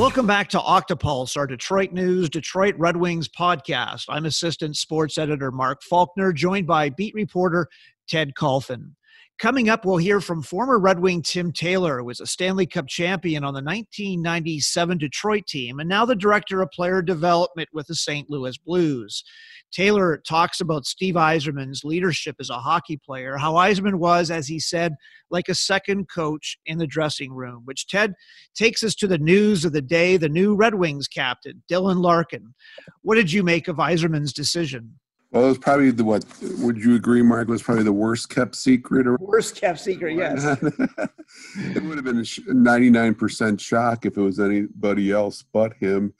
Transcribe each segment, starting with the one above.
Welcome back to Octopulse, our Detroit News, Detroit Red Wings podcast. I'm Assistant Sports Editor Mark Faulkner, joined by beat reporter Ted Kulfan. Coming up, we'll hear from former Red Wing Tim Taylor, who was a Stanley Cup champion on the 1997 Detroit team and now the director of player development with the St. Louis Blues. Taylor talks about Steve Yzerman's leadership as a hockey player, how Yzerman was, as he said, like a second coach in the dressing room, which Ted takes us to the news of the day the new Red Wings captain, Dylan Larkin. What did you make of Yzerman's decision? Well, it was probably the what? Would you agree, Mark? Was probably the worst kept secret, or worst kept secret? Yes. it would have been a ninety-nine percent shock if it was anybody else but him.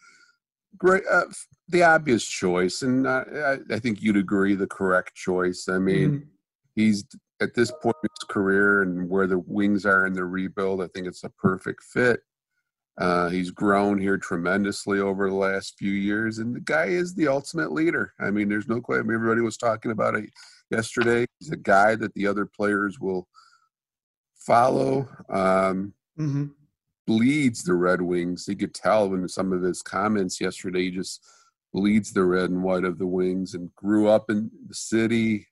Great, uh, the obvious choice, and I, I, think you'd agree the correct choice. I mean, mm-hmm. he's at this point in his career and where the Wings are in the rebuild. I think it's a perfect fit. Uh, he's grown here tremendously over the last few years, and the guy is the ultimate leader. I mean, there's no question. Everybody was talking about it yesterday. He's a guy that the other players will follow. Um, mm-hmm. Bleeds the Red Wings. You could tell in some of his comments yesterday. He just bleeds the red and white of the Wings, and grew up in the city.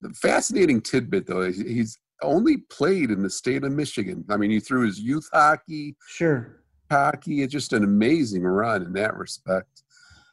The fascinating tidbit, though, he's only played in the state of Michigan. I mean, he threw his youth hockey, sure, hockey. It's just an amazing run in that respect.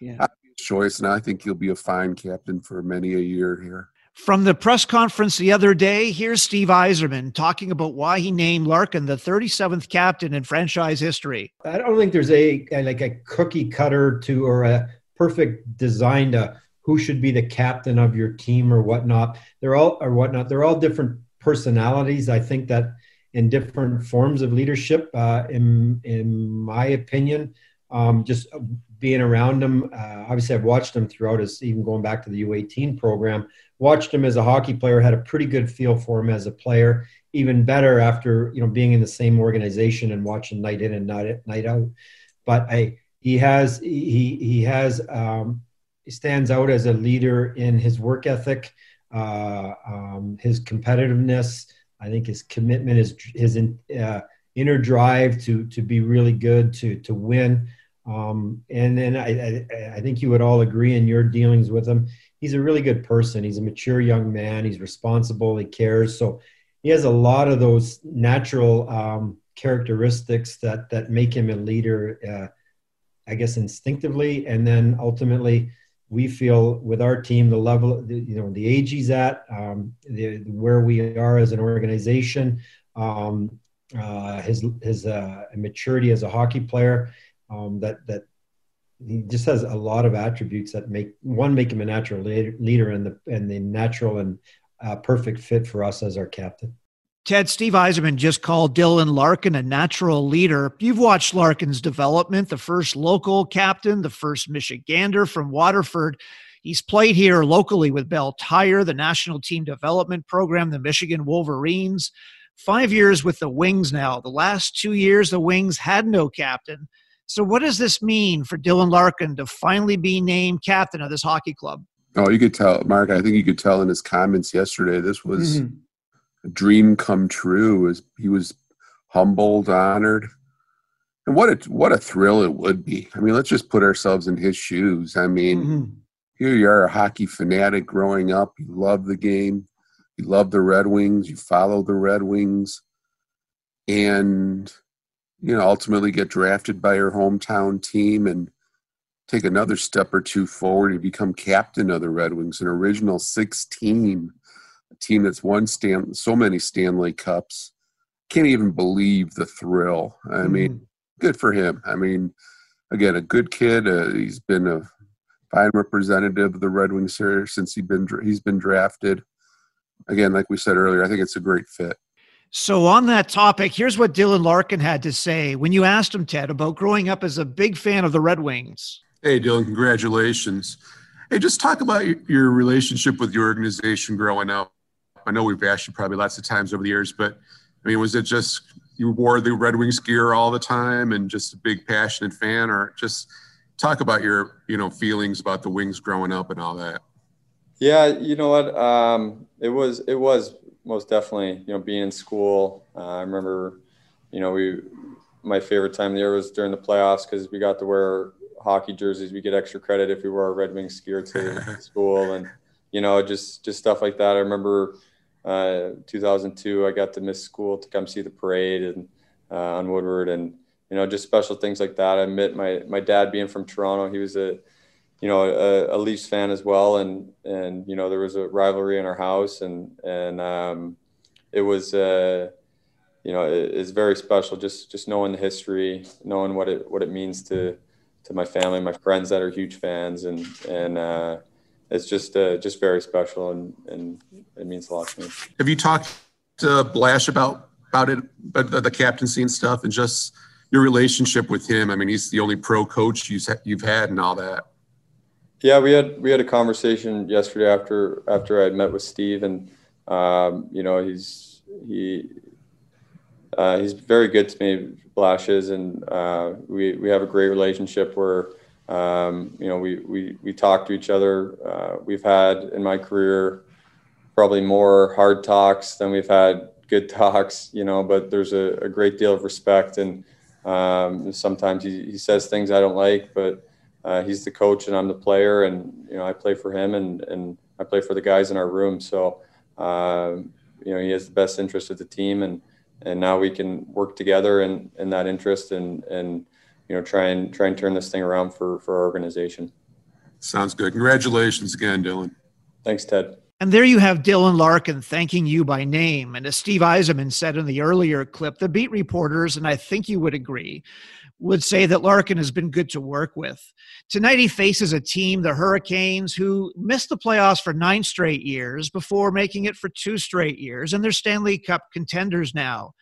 Yeah, choice, and I think he'll be a fine captain for many a year here. From the press conference the other day, here's Steve Yzerman talking about why he named Larkin the 37th captain in franchise history. I don't think there's a, a like a cookie cutter to or a perfect design to who should be the captain of your team or whatnot. They're all or whatnot. They're all different personalities. I think that in different forms of leadership, uh, in in my opinion, um, just being around him. Uh, obviously, I've watched him throughout his even going back to the U18 program. Watched him as a hockey player, had a pretty good feel for him as a player. Even better after you know being in the same organization and watching night in and night night out. But I he has he he has um, he stands out as a leader in his work ethic um, his competitiveness. I think his commitment, his his uh, inner drive to to be really good, to to win. Um, and then I, I, I think you would all agree in your dealings with him. He's a really good person. He's a mature young man. He's responsible. He cares. So he has a lot of those natural um, characteristics that that make him a leader. Uh, I guess instinctively, and then ultimately we feel with our team the level you know the age he's at um, the, where we are as an organization um, uh, his his uh, maturity as a hockey player um, that that he just has a lot of attributes that make one make him a natural leader and the and the natural and uh, perfect fit for us as our captain Ted, Steve Yzerman just called Dylan Larkin a natural leader. You've watched Larkin's development, the first local captain, the first Michigander from Waterford. He's played here locally with Belle Tire, the national team development program, the Michigan Wolverines. Five years with the Wings now. The last two years, the Wings had no captain. So, what does this mean for Dylan Larkin to finally be named captain of this hockey club? Oh, you could tell, Mark. I think you could tell in his comments yesterday. This was mm-hmm dream come true. Was he was humbled, honored, and what a what a thrill it would be. I mean, let's just put ourselves in his shoes. I mean, mm-hmm. here you are, a hockey fanatic growing up. You love the game. You love the Red Wings. You follow the Red Wings, and you know ultimately get drafted by your hometown team and take another step or two forward and become captain of the Red Wings, an original six team a team that's won Stan so many Stanley Cups. Can't even believe the thrill. I mm-hmm. mean, good for him. I mean, again, a good kid. Uh, he's been a fine representative of the Red Wings here since he's been he's been drafted. Again, like we said earlier, I think it's a great fit. So, on that topic, here's what Dylan Larkin had to say when you asked him, Ted, about growing up as a big fan of the Red Wings. Hey, Dylan, congratulations. Hey, just talk about your relationship with your organization growing up. I know we've asked you probably lots of times over the years, but I mean, was it just you wore the Red Wings gear all the time and just a big passionate fan, or just talk about your you know feelings about the Wings growing up and all that? Yeah, you know what? Um, it was it was most definitely you know being in school. Uh, I remember, you know, we my favorite time of the year was during the playoffs because we got to wear hockey jerseys. We get extra credit if we wore a Red Wings gear to school, and you know, just just stuff like that. I remember uh, 2002, I got to miss school to come see the parade and uh, on Woodward, and you know, just special things like that. I met my my dad being from Toronto. He was a you know a, a Leafs fan as well, and and you know there was a rivalry in our house, and and um, it was. Uh, you know, it, it's very special. Just just knowing the history, knowing what it what it means to to my family, my friends that are huge fans, and and uh, it's just uh, just very special, and and it means a lot to me. Have you talked to Blash about about it, about the captaincy and stuff, and just your relationship with him? I mean, he's the only pro coach you've you've had, and all that. Yeah, we had we had a conversation yesterday after after I met with Steve, and um, you know he's he uh, he's very good to me, Blashes, and uh, we we have a great relationship where um, you know we we we talk to each other. Uh, we've had in my career probably more hard talks than we've had good talks, you know. But there's a, a great deal of respect, and um, sometimes he, he says things I don't like, but uh, he's the coach and I'm the player, and you know I play for him, and and I play for the guys in our room. So uh, you know he has the best interest of the team, and and now we can work together in, in that interest and and you know try and try and turn this thing around for for our organization. Sounds good. Congratulations again, Dylan. Thanks, Ted. And there you have Dylan Larkin thanking you by name. And as Steve Yzerman said in the earlier clip, the beat reporters, and I think you would agree, would say that Larkin has been good to work with. Tonight he faces a team, the Hurricanes, who missed the playoffs for nine straight years before making it for two straight years, and they're Stanley Cup contenders now.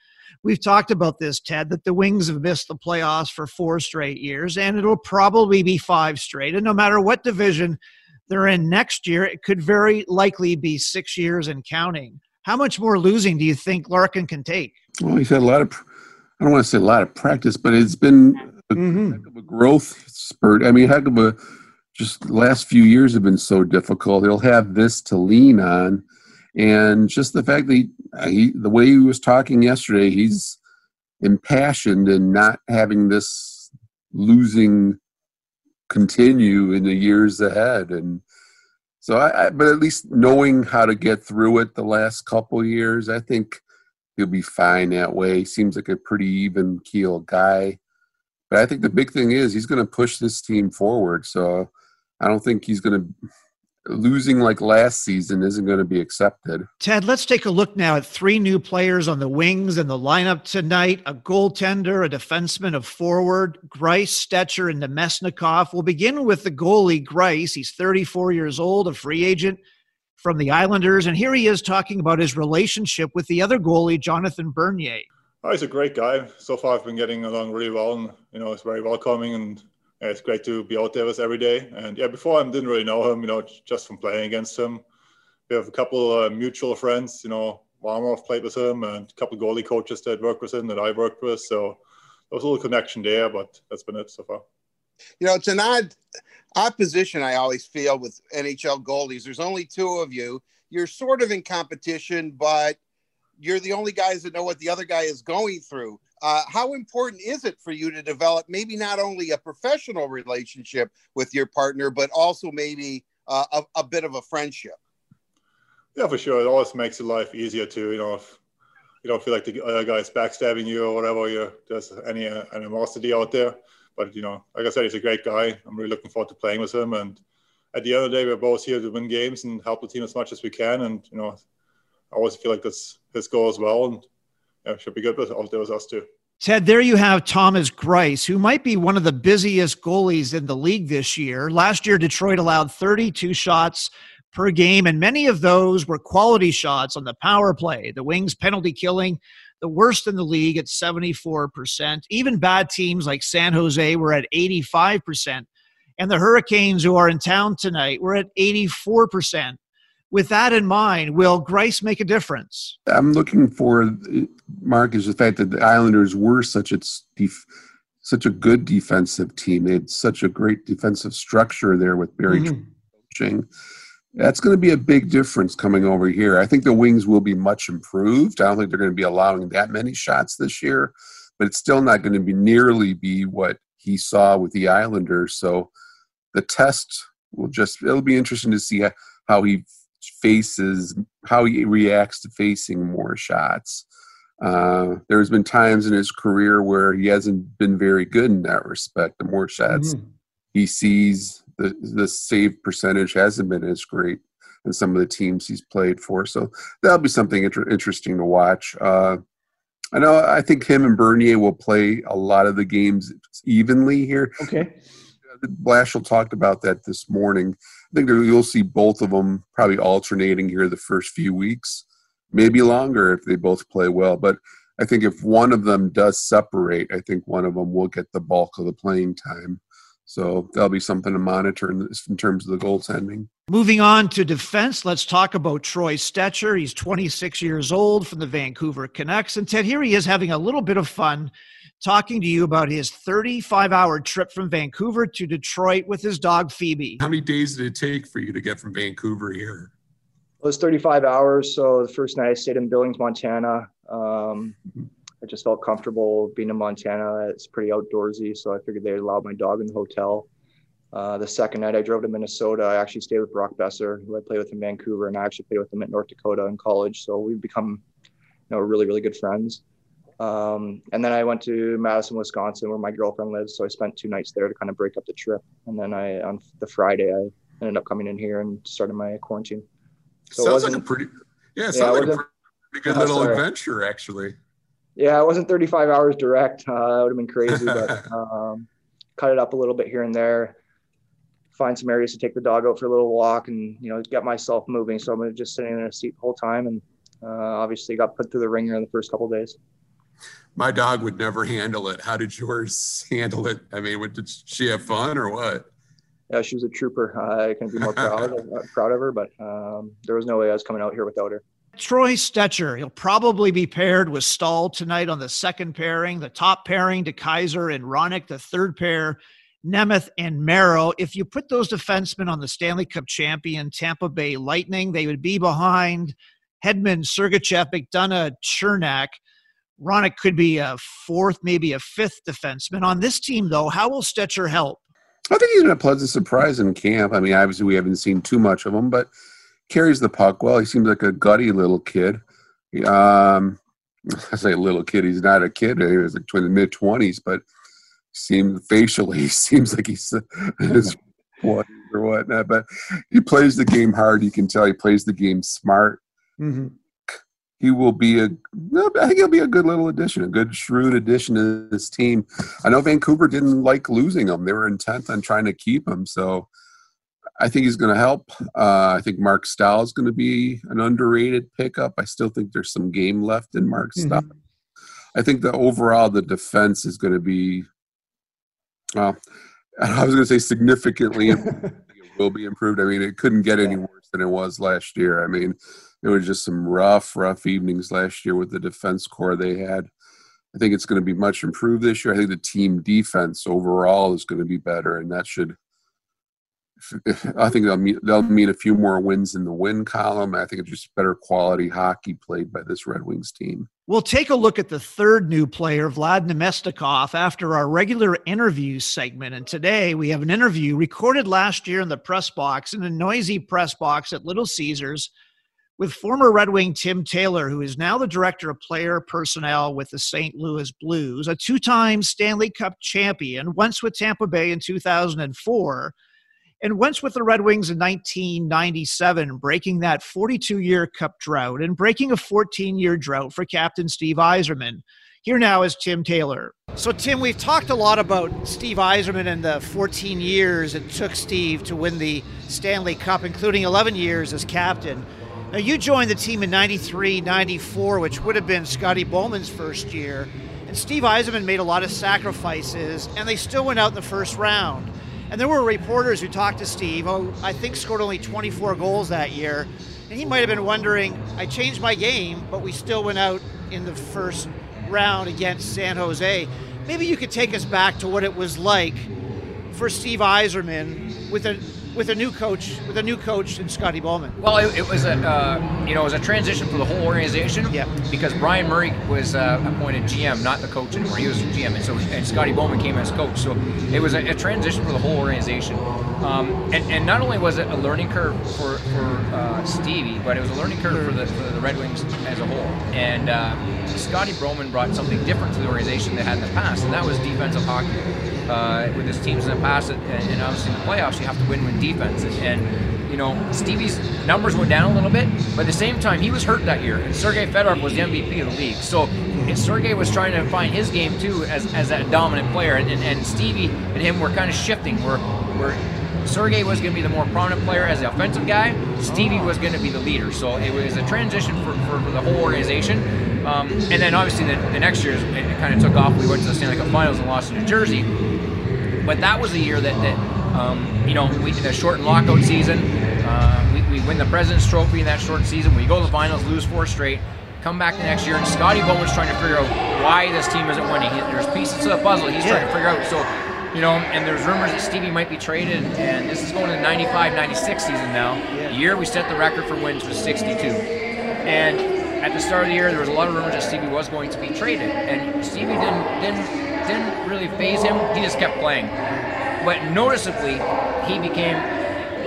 We've talked about this, Ted, that the Wings have missed the playoffs for four straight years, and it'll probably be five straight. And no matter what division they're in next year, it could very likely be six years and counting. How much more losing do you think Larkin can take? Well, he's had a lot of I don't want to say a lot of practice, but it's been a, mm-hmm. a growth spurt. I mean, heck of a just last few years have been so difficult. He'll have this to lean on, and just the fact that he, he the way he was talking yesterday, he's impassioned and not having this losing continue in the years ahead and so I, I, but at least knowing how to get through it the last couple years i think he'll be fine that way. Seems like a pretty even keel guy. But I think the big thing is he's going to push this team forward. So I don't think he's going to losing like last season isn't going to be accepted. Ted, let's take a look now at three new players on the wings and the lineup tonight a goaltender, a defenseman, a forward, Greiss, Stecher, and Namestnikov. We'll begin with the goalie, Greiss. He's 34 years old, a free agent from the Islanders. And here he is talking about his relationship with the other goalie, Jonathan Bernier. Oh, he's a great guy. So far, I've been getting along really well, and you know, it's very welcoming, and it's great to be out there with every day. And yeah, before I didn't really know him, you know, just from playing against him. We have a couple uh, mutual friends, you know, Varlamov played with him, and a couple goalie coaches that work with him that I worked with. So there was a little connection there, but that's been it so far. You know, it's an odd opposition I always feel with NHL goalies. There's only two of you. You're sort of in competition, but you're the only guys that know what the other guy is going through. Uh, how important is it for you to develop maybe not only a professional relationship with your partner, but also maybe uh, a, a, bit of a friendship? Yeah, for sure. It always makes your life easier too. You know, if you don't feel like the other guy's backstabbing you or whatever, you there's any uh, animosity out there. But you know, like I said, he's a great guy. I'm really looking forward to playing with him. And at the end of the day, we're both here to win games and help the team as much as we can. And you know, I always feel like that's his goal as well. And yeah, should be good with all those us too. Ted, there you have Thomas Greiss, who might be one of the busiest goalies in the league this year. Last year, Detroit allowed 32 shots per game, and many of those were quality shots on the power play. The Wings penalty killing the worst in the league at 74%. Even bad teams like San Jose were at 85%. And the Hurricanes, who are in town tonight, were at 84%. With that in mind, will Greiss make a difference? I'm looking for, Mark, is the fact that the Islanders were such a, def- such a good defensive team. They had such a great defensive structure there with Barry mm-hmm. coaching that's going to be a big difference coming over here. I think the Wings will be much improved. I don't think they're going to be allowing that many shots this year, but it's still not going to be nearly be what he saw with the Islanders. So the test will just it'll be interesting to see how he faces how he reacts to facing more shots. Uh, there's been times in his career where he hasn't been very good in that respect. The more shots mm-hmm. he sees, the the save percentage hasn't been as great in some of the teams he's played for. So that'll be something inter- interesting to watch. Uh, I know. I think him and Bernier will play a lot of the games evenly here. Okay. Blashill talked about that this morning. I think you'll see both of them probably alternating here the first few weeks, maybe longer if they both play well. But I think if one of them does separate, I think one of them will get the bulk of the playing time. So that'll be something to monitor in, this, in terms of the goaltending. Moving on to defense, let's talk about Troy Stecher. He's 26 years old from the Vancouver Canucks. And Ted, here he is having a little bit of fun talking to you about his 35 hour trip from Vancouver to Detroit with his dog Phoebe. How many days did it take for you to get from Vancouver here? It was 35 hours. So the first night I stayed in Billings, Montana. Um, I just felt comfortable being in Montana. It's pretty outdoorsy. So I figured they allowed my dog in the hotel. Uh, the second night I drove to Minnesota, I actually stayed with Brock Boeser, who I played with in Vancouver, and I actually played with him at North Dakota in college. So we've become, you know, really, really good friends. Um, and then I went to Madison, Wisconsin, where my girlfriend lives. So I spent two nights there to kind of break up the trip. And then I, on the Friday, I ended up coming in here and started my quarantine. So sounds like a pretty, yeah, it sounds like a pretty good little adventure, actually. Yeah, it wasn't 35 hours direct. Uh, that would have been crazy, but um, cut it up a little bit here and there. Find some areas to take the dog out for a little walk, and you know, get myself moving. So I'm just sitting in a seat the whole time, and uh, obviously got put through the ringer in the first couple days my dog would never handle it. How did yours handle it? I mean, did she have fun or what? Yeah, she was a trooper. I couldn't be more proud of, proud of her, but um, there was no way I was coming out here without her. Troy Stecher, he'll probably be paired with Staal tonight on the second pairing, the top pairing DeKeyser and Hronek, the third pair, Nemeth and Merrill. If you put those defensemen on the Stanley Cup champion Tampa Bay Lightning, they would be behind Hedman, Sergachev, McDonagh, Cernak. Hronek could be a fourth, maybe a fifth defenseman. On this team, though, how will Stecher help? I think he's been a pleasant surprise in camp. I mean, obviously, we haven't seen too much of him, but carries the puck well. He seems like a gutty little kid. Um, I say little kid. He's not a kid. He was like in the mid twenties, but seems facially he seems like he's his what or whatnot. But he plays the game hard. You can tell he plays the game smart. Mm-hmm he will be a I think he'll be a good little addition, a good shrewd addition to this team. I know Vancouver didn't like losing him; they were intent on trying to keep him. So I think he's going to help. Uh, I think Mark Staal is going to be an underrated pickup. I still think there's some game left in Mark mm-hmm. I think the overall the defense is going to be. Well, I was going to say significantly it will be improved. I mean, it couldn't get any worse than it was last year. I mean, it was just some rough, rough evenings last year with the defense core they had. I think it's going to be much improved this year. I think the team defense overall is going to be better, and that should. I think they'll mean, they'll mean a few more wins in the win column. I think it's just better quality hockey played by this Red Wings team. We'll take a look at the third new player, Vlad Namestnikov, after our regular interview segment. And today we have an interview recorded last year in the press box, in a noisy press box at Little Caesars with former Red Wing Tim Taylor, who is now the director of player personnel with the St. Louis Blues, a two time Stanley Cup champion, once with Tampa Bay in 2004, and once with the Red Wings in 1997, breaking that 42 year cup drought and breaking a 14 year drought for Captain Steve Yzerman. Here now is Tim Taylor. So, Tim, we've talked a lot about Steve Yzerman and the 14 years it took Steve to win the Stanley Cup, including 11 years as captain. Now, you joined the team in 93, 94, which would have been Scotty Bowman's first year. And Steve Yzerman made a lot of sacrifices, and they still went out in the first round. And there were reporters who talked to Steve, who I think scored only 24 goals that year. And he might have been wondering, I changed my game, but we still went out in the first round against San Jose. Maybe you could take us back to what it was like for Steve Yzerman with a with a new coach, with a new coach and Scotty Bowman? Well, it, it was a uh, you know it was a transition for the whole organization. Yeah. Because Brian Murray was uh, appointed GM, not the coach anymore. He was GM, and so and Scotty Bowman came as coach. So it was a, a transition for the whole organization. Um, and, and not only was it a learning curve for, for uh, Stevie, but it was a learning curve for the, for the Red Wings as a whole. And uh, Scotty Bowman brought something different to the organization they had in the past, and that was defensive hockey. Uh, with his teams in the past, and, and, obviously in the playoffs, you have to win with defense. And, and, you know, Stevie's numbers went down a little bit, but at the same time, he was hurt that year. And Sergei Fedorov was the MVP of the league. So and Sergei was trying to find his game too as, as that dominant player. And, and, Stevie and him were kind of shifting. We're, we're Sergey was going to be the more prominent player as the offensive guy. Stevie was going to be the leader. So it was a transition for, for, for the whole organization. Um, and then obviously the, the next year it, kind of took off. We went to the Stanley Cup Finals and lost to New Jersey. But that was the year that, that um, you know, we did a shortened lockout season. Uh, we, we win the President's Trophy in that short season. We go to the finals, lose four straight come back the next year, and Scotty Bowman's trying to figure out why this team isn't winning. There's pieces to the puzzle he's yeah. trying to figure out. So you know, and there's rumors that Stevie might be traded, and this is going to the 95 96 season now. Yeah. The year we set the record for wins was 62. And at the start of the year, there was a lot of rumors that Stevie was going to be traded, and Stevie didn't didn't didn't really phase him. He just kept playing. But noticeably, he became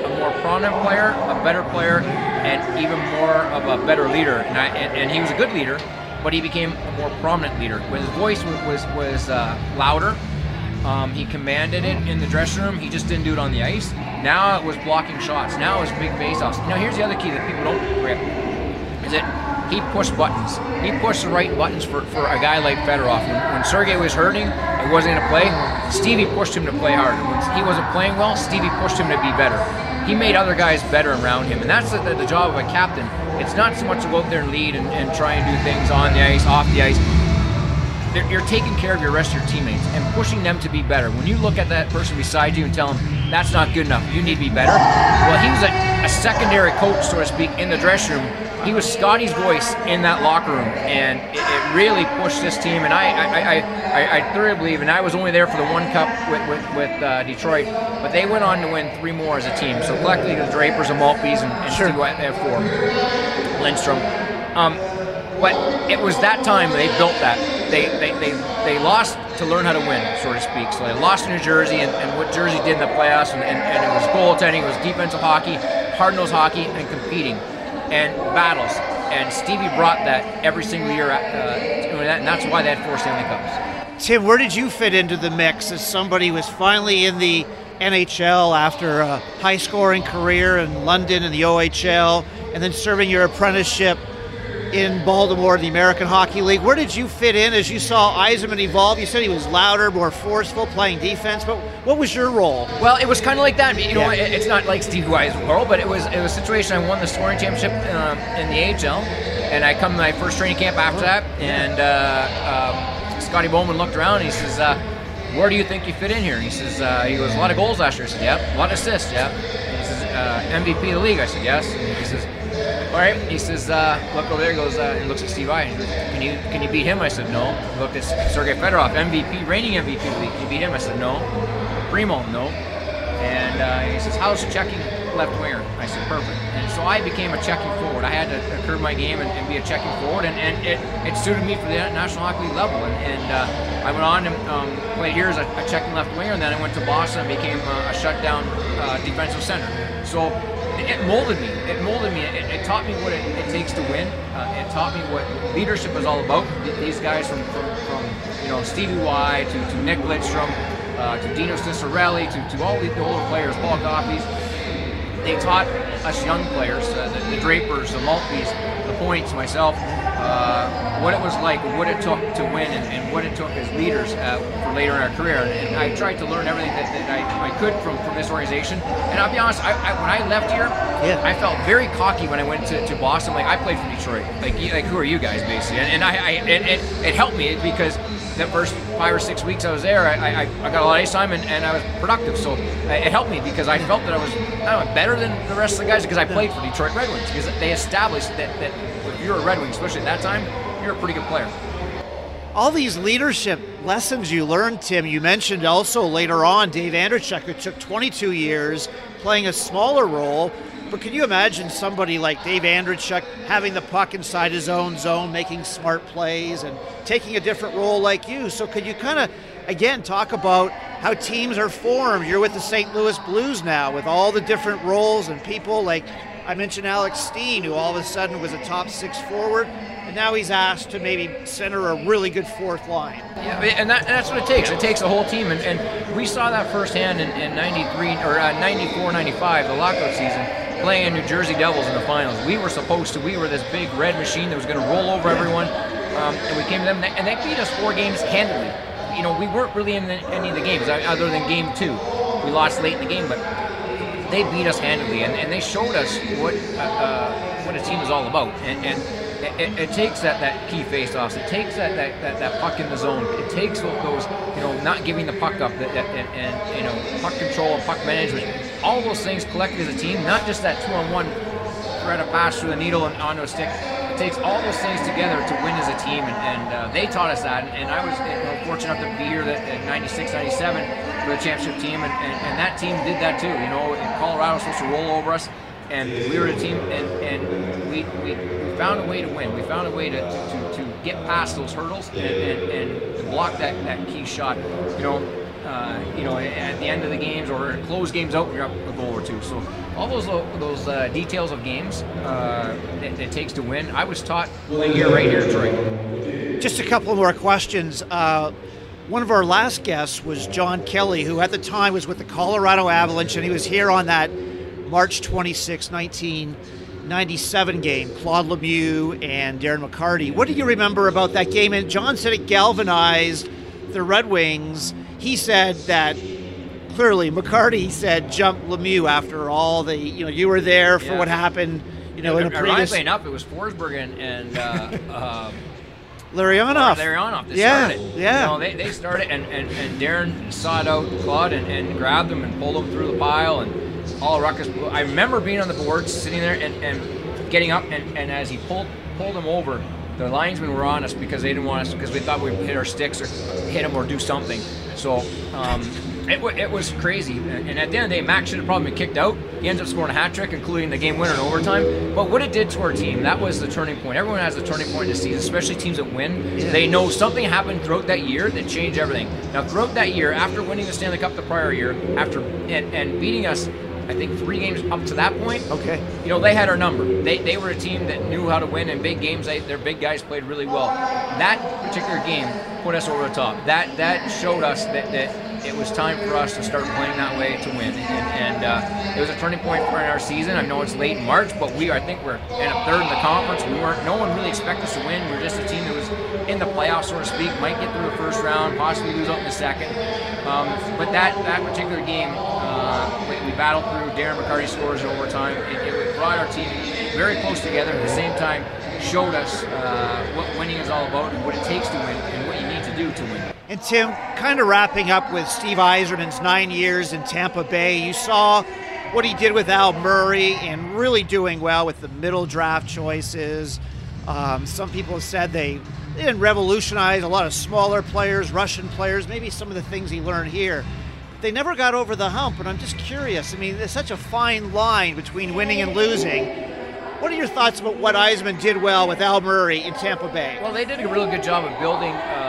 a more prominent player, a better player, and even more of a better leader. And, I, and, and he was a good leader, but he became a more prominent leader. When his voice was was, was uh, louder, um, he commanded it in the dressing room. He just didn't do it on the ice. Now it was blocking shots. Now it was big faceoffs. Now here's the other key that people don't grip: is that he pushed buttons. He pushed the right buttons for, for a guy like Fedorov. When, when Sergey was hurting and wasn't going to play, Stevie pushed him to play harder. When he wasn't playing well, Stevie pushed him to be better. He made other guys better around him, and that's the, the job of a captain. It's not so much to go out there and lead and, and try and do things on the ice, off the ice you're taking care of your rest of your teammates and pushing them to be better. When you look at that person beside you and tell them that's not good enough, you need to be better. Well, he was a, a secondary coach, so to speak, in the dressing room. He was Scotty's voice in that locker room, and it, it really pushed this team. And I, I, I, I, I thoroughly believe, and I was only there for the one cup with with, with uh, Detroit, but they went on to win three more as a team. So collectively, the Drapers and Maltbys and, and sure. Steve have four. Lidstrom. Um, but it was that time they built that. They, they, they, they lost to learn how to win, so to speak. So they lost to New Jersey, and, and what Jersey did in the playoffs, and, and, and it was goaltending, it was defensive hockey, hard-nosed hockey, and competing, and battles. And Stevie brought that every single year, uh, and that's why they had four Stanley Cups. Tim, where did you fit into the mix as somebody who was finally in the NHL after a high-scoring career in London and the OHL, and then serving your apprenticeship in Baltimore, the American Hockey League. Where did you fit in as you saw Yzerman evolve? You said he was louder, more forceful, playing defense, but what was your role? Well, it was kind of like that. You know, yeah. it's not like Steve Weiss' role, but it was it was a situation. I won the scoring championship um, in the AHL, and I come to my first training camp after that, and uh, um, Scotty Bowman looked around and he says, uh, "Where do you think you fit in here?" And he says, uh, "He goes a lot of goals last year." I said, "Yep, a lot of assists, yeah." he says, uh, "MVP of the league." I said, "Yes." And he says all right. He says, uh, look over there. He goes, uh, looks at Steve Y. Can you can you beat him? I said, no. Look at Sergei Fedorov, MVP, reigning MVP. Can you beat him? I said, no. Primo, no. And uh, he says, how's checking left winger? I said, perfect. And so I became a checking forward. I had to curb my game and, and be a checking forward, and, and it, it suited me for the National Hockey League level. And, and uh, I went on and um, played here as a, a, checking left winger, and then I went to Boston and became a, a shutdown uh, defensive center. So it molded me. It molded me. It, it taught me what it, it, takes to win. Uh, it taught me what leadership is all about. These guys from, from, from you know Stevie Y to, to Nick Lidstrom uh, to Dino Ciccarelli to, to all the older players, Paul Coffey's, they taught us young players, uh, the, the, Drapers, the Maltbys, the Points, myself, uh, what it was like, what it took to win, and, and what it took as leaders uh, for later in our career. And, and, I tried to learn everything that, that I, I, could from, from this organization. And I'll be honest, I, I, when I left here, yeah. I felt very cocky when I went to, to Boston. Like I played for Detroit. Like, like who are you guys, basically? And, and I, I and, it, it helped me because the first five or six weeks I was there, I, I, I got a lot of ice time and, and I was productive. So it helped me because I felt that I was I know, better than the rest of the guys because I played for Detroit Red Wings because they established that, that you're a Red Wing, especially at that time, you're a pretty good player. all these leadership lessons you learned, Tim, you mentioned also later on Dave Andreychuk, who took 22 years playing a smaller role. But can you imagine somebody like Dave Andreychuk having the puck inside his own zone, making smart plays, and taking a different role like you? So, could you kind of, again, talk about how teams are formed? You're with the St. Louis Blues now, with all the different roles and people like I mentioned Alex Steen, who all of a sudden was a top six forward, and now he's asked to maybe center a really good fourth line. Yeah, and, that, and that's what it takes. It takes a whole team, and, and we saw that firsthand in, in 93 or uh, 94, 95, the lockout season, playing New Jersey Devils in the finals. We were supposed to, we were this big red machine that was going to roll over everyone, um, and we came to them, and they beat us four games handily. You know, we weren't really in the, any of the games other than game two. We lost late in the game, but they beat us handily, and, and they showed us what uh, uh, what a team is all about. And, and it, it, takes that, that key face-offs. It takes that, that, that, that, puck in the zone. It takes those, you know, not giving the puck up, that, that, and, and, you know, puck control and puck management. All those things collected as a team, not just that two-on-one thread of pass through the needle and onto a stick. It takes all those things together to win as a team, and, and uh, they taught us that. And, I was you know, fortunate enough to be here at 96, 97 for the championship team, and, and, and that team did that too. You know, Colorado was supposed to roll over us, and we were a team, and, and we, we, we found a way to win. We found a way to, to, to get past those hurdles and, and, and to block that, that key shot. You know, uh, you know, at the end of the games or close games out, you're up a goal or two. So all those those uh, details of games uh, that it takes to win, I was taught playing here right here Detroit. Just a couple more questions. One of our last guests was John Kelly, who at the time was with the Colorado Avalanche, and he was here on that March 26, 1997 game. Claude Lemieux and Darren McCarty. What do you remember about that game? And John said it galvanized the Red Wings. He said that clearly McCarty said jump Lemieux after all the you know you were there for yeah. what happened. You know, in a previous. enough, it was Forsberg and, and uh, um, Larionov. Larionov. They yeah, started. yeah. You know, they, they started, and, and, and Darren sought out Claude and, and grabbed him and pulled him through the pile, and all ruckus. I remember being on the boards, sitting there, and, and getting up, and, and as he pulled pulled him over, the linesmen were on us because they didn't want us because we thought we'd hit our sticks or hit him or do something. So um, it, it was crazy. And at the end of the day, Max should have probably been kicked out. He ends up scoring a hat trick, including the game winner in overtime. But what it did to our team, that was the turning point. Everyone has a turning point in the season, especially teams that win. Yeah. They know something happened throughout that year that changed everything. Now, throughout that year, after winning the Stanley Cup the prior year, after and, and beating us I think three games up to that point. Okay. You know, they had our number. They, they were a team that knew how to win in big games. They, their big guys played really well. That particular game put us over the top. That that showed us that, that it was time for us to start playing that way to win. And, and uh, it was a turning point for our season. I know it's late in March, but we I think we're in a third in the conference. We weren't. No one really expected us to win. We are just a team that was in the playoffs, so to speak. Might get through the first round, possibly lose out in the second. Um, but that that particular game, uh, we, we, battled through. Darren McCarty scores in overtime. It, it brought our team very close together. At the same time, showed us uh, what winning is all about and what it takes to win and what you need to do to win. And Tim, kind of wrapping up with Steve Yzerman's nine years in Tampa Bay, you saw what he did with Al Murray and really doing well with the middle draft choices. Um, some people have said they, didn't revolutionize a lot of smaller players, Russian players, maybe some of the things he learned here. They never got over the hump, and I'm just curious. I mean, there's such a fine line between winning and losing. What are your thoughts about what Yzerman did well with Al Murray in Tampa Bay? Well, they did a really good job of building uh,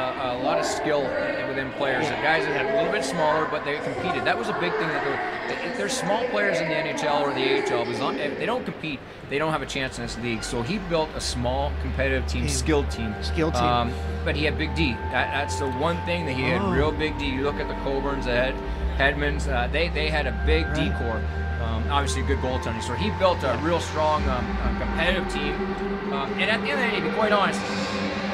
lot of skill within players. The guys that had a little bit smaller, but they competed. That was a big thing. That if there's small players in the NHL or the AHL, if they don't compete, they don't have a chance in this league. So he built a small, competitive team, skilled team. Skilled team. Um, but he had Big D. That, that's the one thing that he had. Oh. Real Big D. You look at the Coburns, the Head, Hedmans. Uh, they they had a big right. D core. Um, obviously, a good goaltending. So he built a real strong, um, competitive team. Um, and at the end of the day, to be quite honest,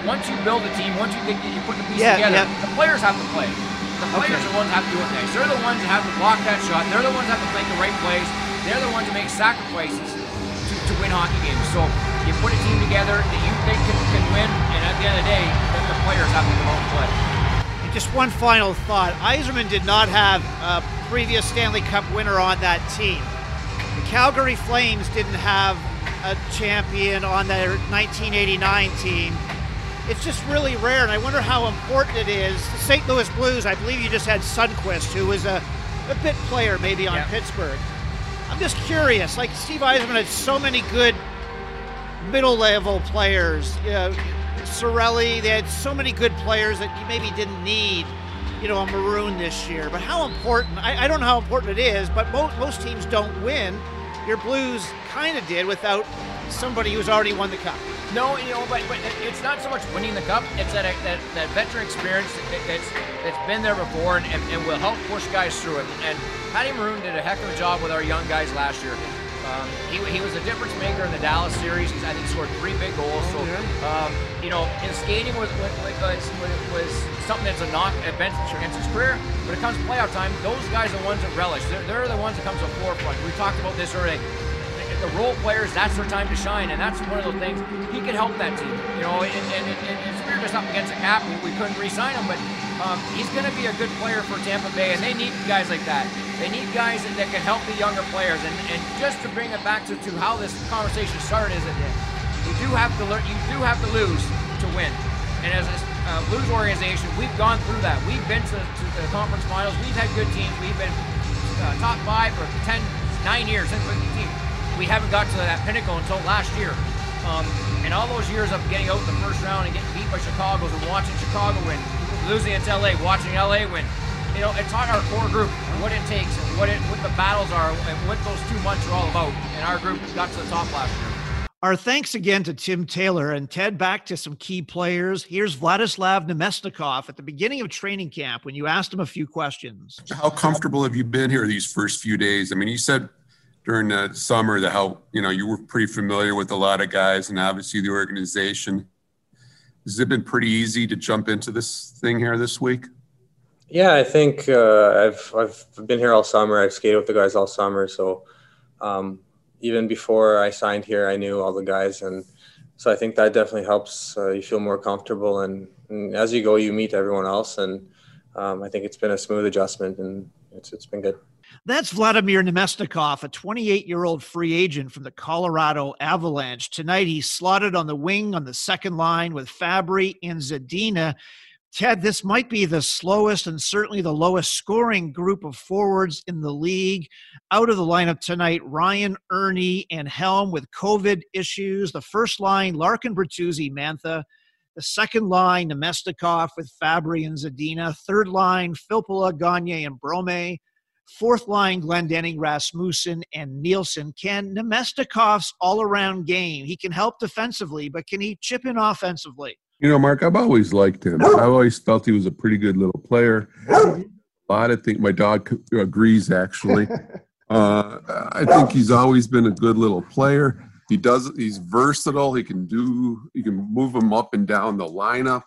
once you build a team, once you think you put the pieces yeah, together, yeah. the players have to play. The players okay. are the ones that have to do it next. They're the ones that have to block that shot. They're the ones that have to make the right plays. They're the ones that make sacrifices to, to win hockey games. So you put a team together that you think can, can win, and at the end of the day, the players have to go out and play. And just one final thought. Yzerman did not have a previous Stanley Cup winner on that team. The Calgary Flames didn't have a champion on their 1989 team. It's just really rare, and I wonder how important it is. The St. Louis Blues, I believe you just had Sundqvist, who was a, a bit player maybe on Pittsburgh. I'm just curious. Like Steve Yzerman had so many good middle level players. You know, Cirelli, they had so many good players that you maybe didn't need, you know, a Maroon this year. But how important? I, I don't know how important it is, but mo- most teams don't win. Your Blues kind of did without somebody who's already won the cup. No, you know, but, but it's not so much winning the cup. It's that that, that veteran experience that's that's been there before and, and, and will help push guys through it. And Patty Maroon did a heck of a job with our young guys last year. Um, he, he was a difference maker in the Dallas series. He's, I think, scored three big goals. So, um, you know, his skating was was, was, was something that's a knock at bench against his career. When it comes to playoff time, those guys are the ones that relish. They're, they're the ones that come to the forefront. We talked about this earlier the role players, that's their time to shine, and that's one of those things. He could help that team, you know. And, and, and, and Spear was up against a cap, we, we couldn't re-sign him, but um, he's going to be a good player for Tampa Bay, and they need guys like that. They need guys that, that can help the younger players. And, and just to bring it back to, to how this conversation started, is that you do have to learn, you do have to lose to win. And as a uh, Blues organization, we've gone through that. We've been to, to the conference finals. We've had good teams. We've been uh, top five for 10, nine years we haven't got to that pinnacle until last year. Um, and all those years of getting out in the first round and getting beat by Chicago and watching Chicago win, losing to LA, watching LA win. You know, it taught our core group what it takes and what it what the battles are and what those two months are all about. And our group got to the top last year. Our thanks again to Tim Taylor and Ted. Back to some key players. Here's Vladislav Namestnikov at the beginning of training camp when you asked him a few questions. How comfortable have you been here these first few days? I mean, you said during the summer the how you know you were pretty familiar with a lot of guys and obviously the organization. Has it been pretty easy to jump into this thing here this week? Yeah i think uh, i've i've been here all summer. I've skated with the guys all summer. So um, even before i signed here i knew all the guys. And so i think that definitely helps uh, you feel more comfortable. And, and, as you go you meet everyone else. And um, i think it's been a smooth adjustment and it's, it's been good that's Vladimir Namestnikov, a 28 year old free agent from the Colorado Avalanche. Tonight, he slotted on the wing on the second line with Fabbri and Zadina. Ted, this might be the slowest and certainly the lowest scoring group of forwards in the league. Out of the lineup tonight, Ryan Erne and Helm with COVID issues. The first line, Larkin Bertuzzi, Mantha. The second line, Namestnikov with Fabbri and Zadina. Third line, Filppula, Gagner, and Brome. Fourth line, Glendening, Rasmussen, and Nielsen. Can Namestnikov's all around game? He can help defensively, but can he chip in offensively? You know, Mark, I've always liked him. I've always felt he was a pretty good little player. A lot of things. My dog agrees, actually. Uh, I think he's always been a good little player. He does. He's versatile. He can do. He can move him up and down the lineup.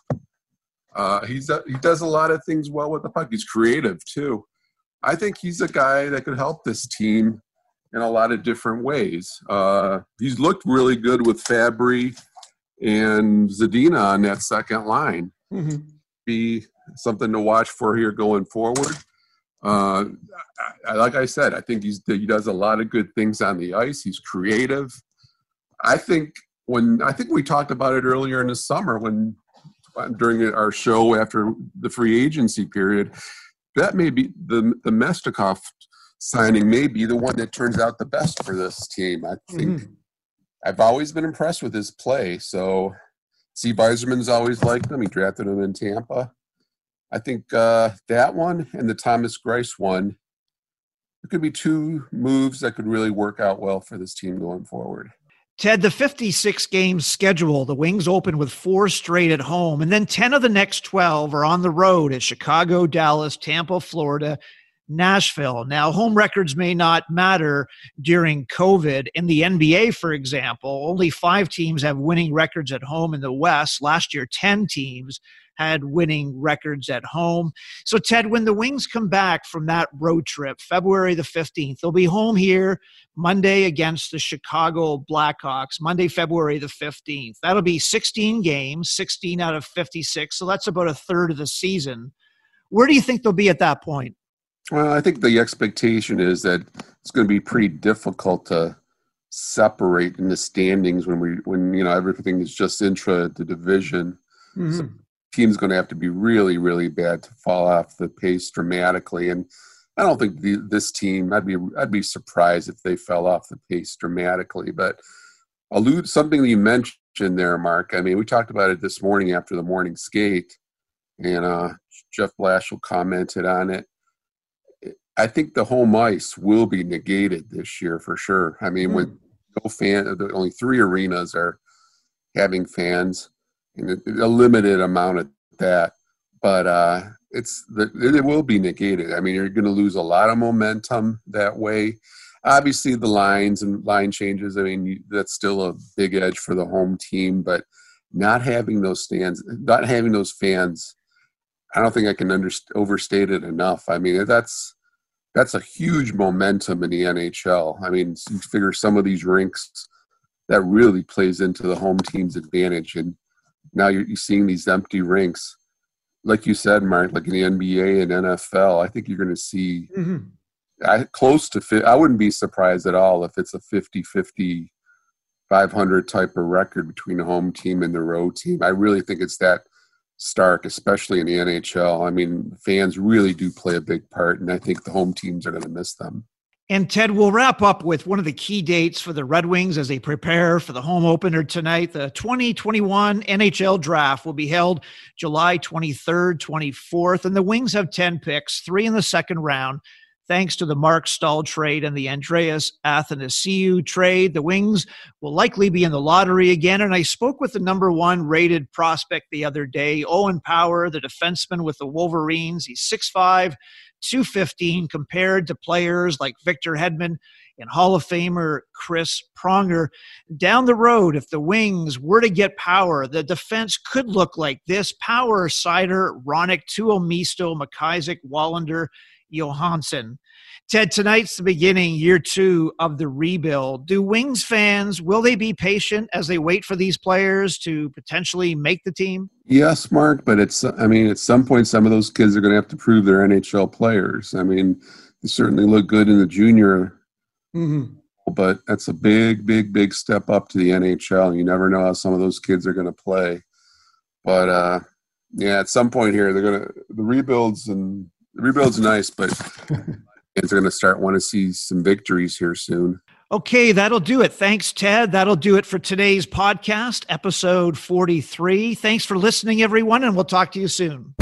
Uh, he's a, he does a lot of things well with the puck. He's creative too. I think he's a guy that could help this team in a lot of different ways. Uh, he's looked really good with Fabbri and Zadina on that second line. Mm-hmm. Be something to watch for here going forward. Uh, I, like I said, I think he's he does a lot of good things on the ice. He's creative. I think when I think we talked about it earlier in the summer when during our show after the free agency period that may be the the Namestnikov signing may be the one that turns out the best for this team. I think mm-hmm. I've always been impressed with his play. So Steve Yzerman's always liked him. He drafted him in Tampa. I think uh, that one and the Thomas Greiss one, it could be two moves that could really work out well for this team going forward. Ted, the 56 game schedule, the Wings open with four straight at home, and then 10 of the next 12 are on the road at Chicago, Dallas, Tampa, Florida, Nashville. Now, home records may not matter during COVID. In the NBA, for example, only five teams have winning records at home in the West. Last year, 10 teams had winning records at home. So, Ted, when the Wings come back from that road trip, February the 15th, they'll be home here Monday against the Chicago Blackhawks, Monday, February the 15th. That'll be 16 games, 16 out of 56. So, that's about a third of the season. Where do you think they'll be at that point? Well, I think the expectation is that it's going to be pretty difficult to separate in the standings when we when you know everything is just intra the division Mm-hmm. So team's going to have to be really, really bad to fall off the pace dramatically. And I don't think the, this team. I'd be I'd be surprised if they fell off the pace dramatically. But allude something that you mentioned there, Mark. I mean, we talked about it this morning after the morning skate, and uh, Jeff Blashill commented on it. I think the home ice will be negated this year for sure. I mean, mm. with no fan, only three arenas are having fans, a limited amount of that. But uh, it's the, it will be negated. I mean, you're going to lose a lot of momentum that way. Obviously, the lines and line changes. I mean, that's still a big edge for the home team, but not having those stands, not having those fans, I don't think I can under, overstate it enough. I mean, that's that's a huge momentum in the NHL. I mean, you figure some of these rinks that really plays into the home team's advantage, and now you're, you're seeing these empty rinks like you said, Mark, like in the NBA and NFL, I think you're going to see mm-hmm. I, close to. I wouldn't be surprised at all if it's a 50-50, 500 type of record between the home team and the road team. I really think it's that stark, especially in the NHL. I mean, fans really do play a big part, and I think the home teams are going to miss them. And Ted, we'll wrap up with one of the key dates for the Red Wings as they prepare for the home opener tonight. The 2021 NHL draft will be held July 23rd, 24th, and the Wings have 10 picks, three in the second round. Thanks to the Mark Staal trade and the Andreas Athanasiou trade, the Wings will likely be in the lottery again. And I spoke with the number one rated prospect the other day, Owen Power, the defenseman with the Wolverines. He's 6'5, 215 compared to players like Victor Hedman and Hall of Famer Chris Pronger. Down the road, if the Wings were to get power, the defense could look like this Power, Seider, Hronek, Tuomisto, McIsaac, Wallinder, Johansson. Ted, tonight's the beginning, year two of the rebuild. Do Wings fans, will they be patient as they wait for these players to potentially make the team? Yes, Mark, but it's, I mean, at some point, some of those kids are going to have to prove they're NHL players. I mean, they certainly look good in the junior, mm-hmm. but that's a big, big, big step up to the NHL. You never know how some of those kids are going to play. But, uh, yeah, at some point here, they're going to, the rebuilds and the rebuild's nice, but They're going to start want to see some victories here soon. Okay, that'll do it. Thanks, Ted. That'll do it for today's podcast, episode 43. Thanks for listening, everyone, and we'll talk to you soon.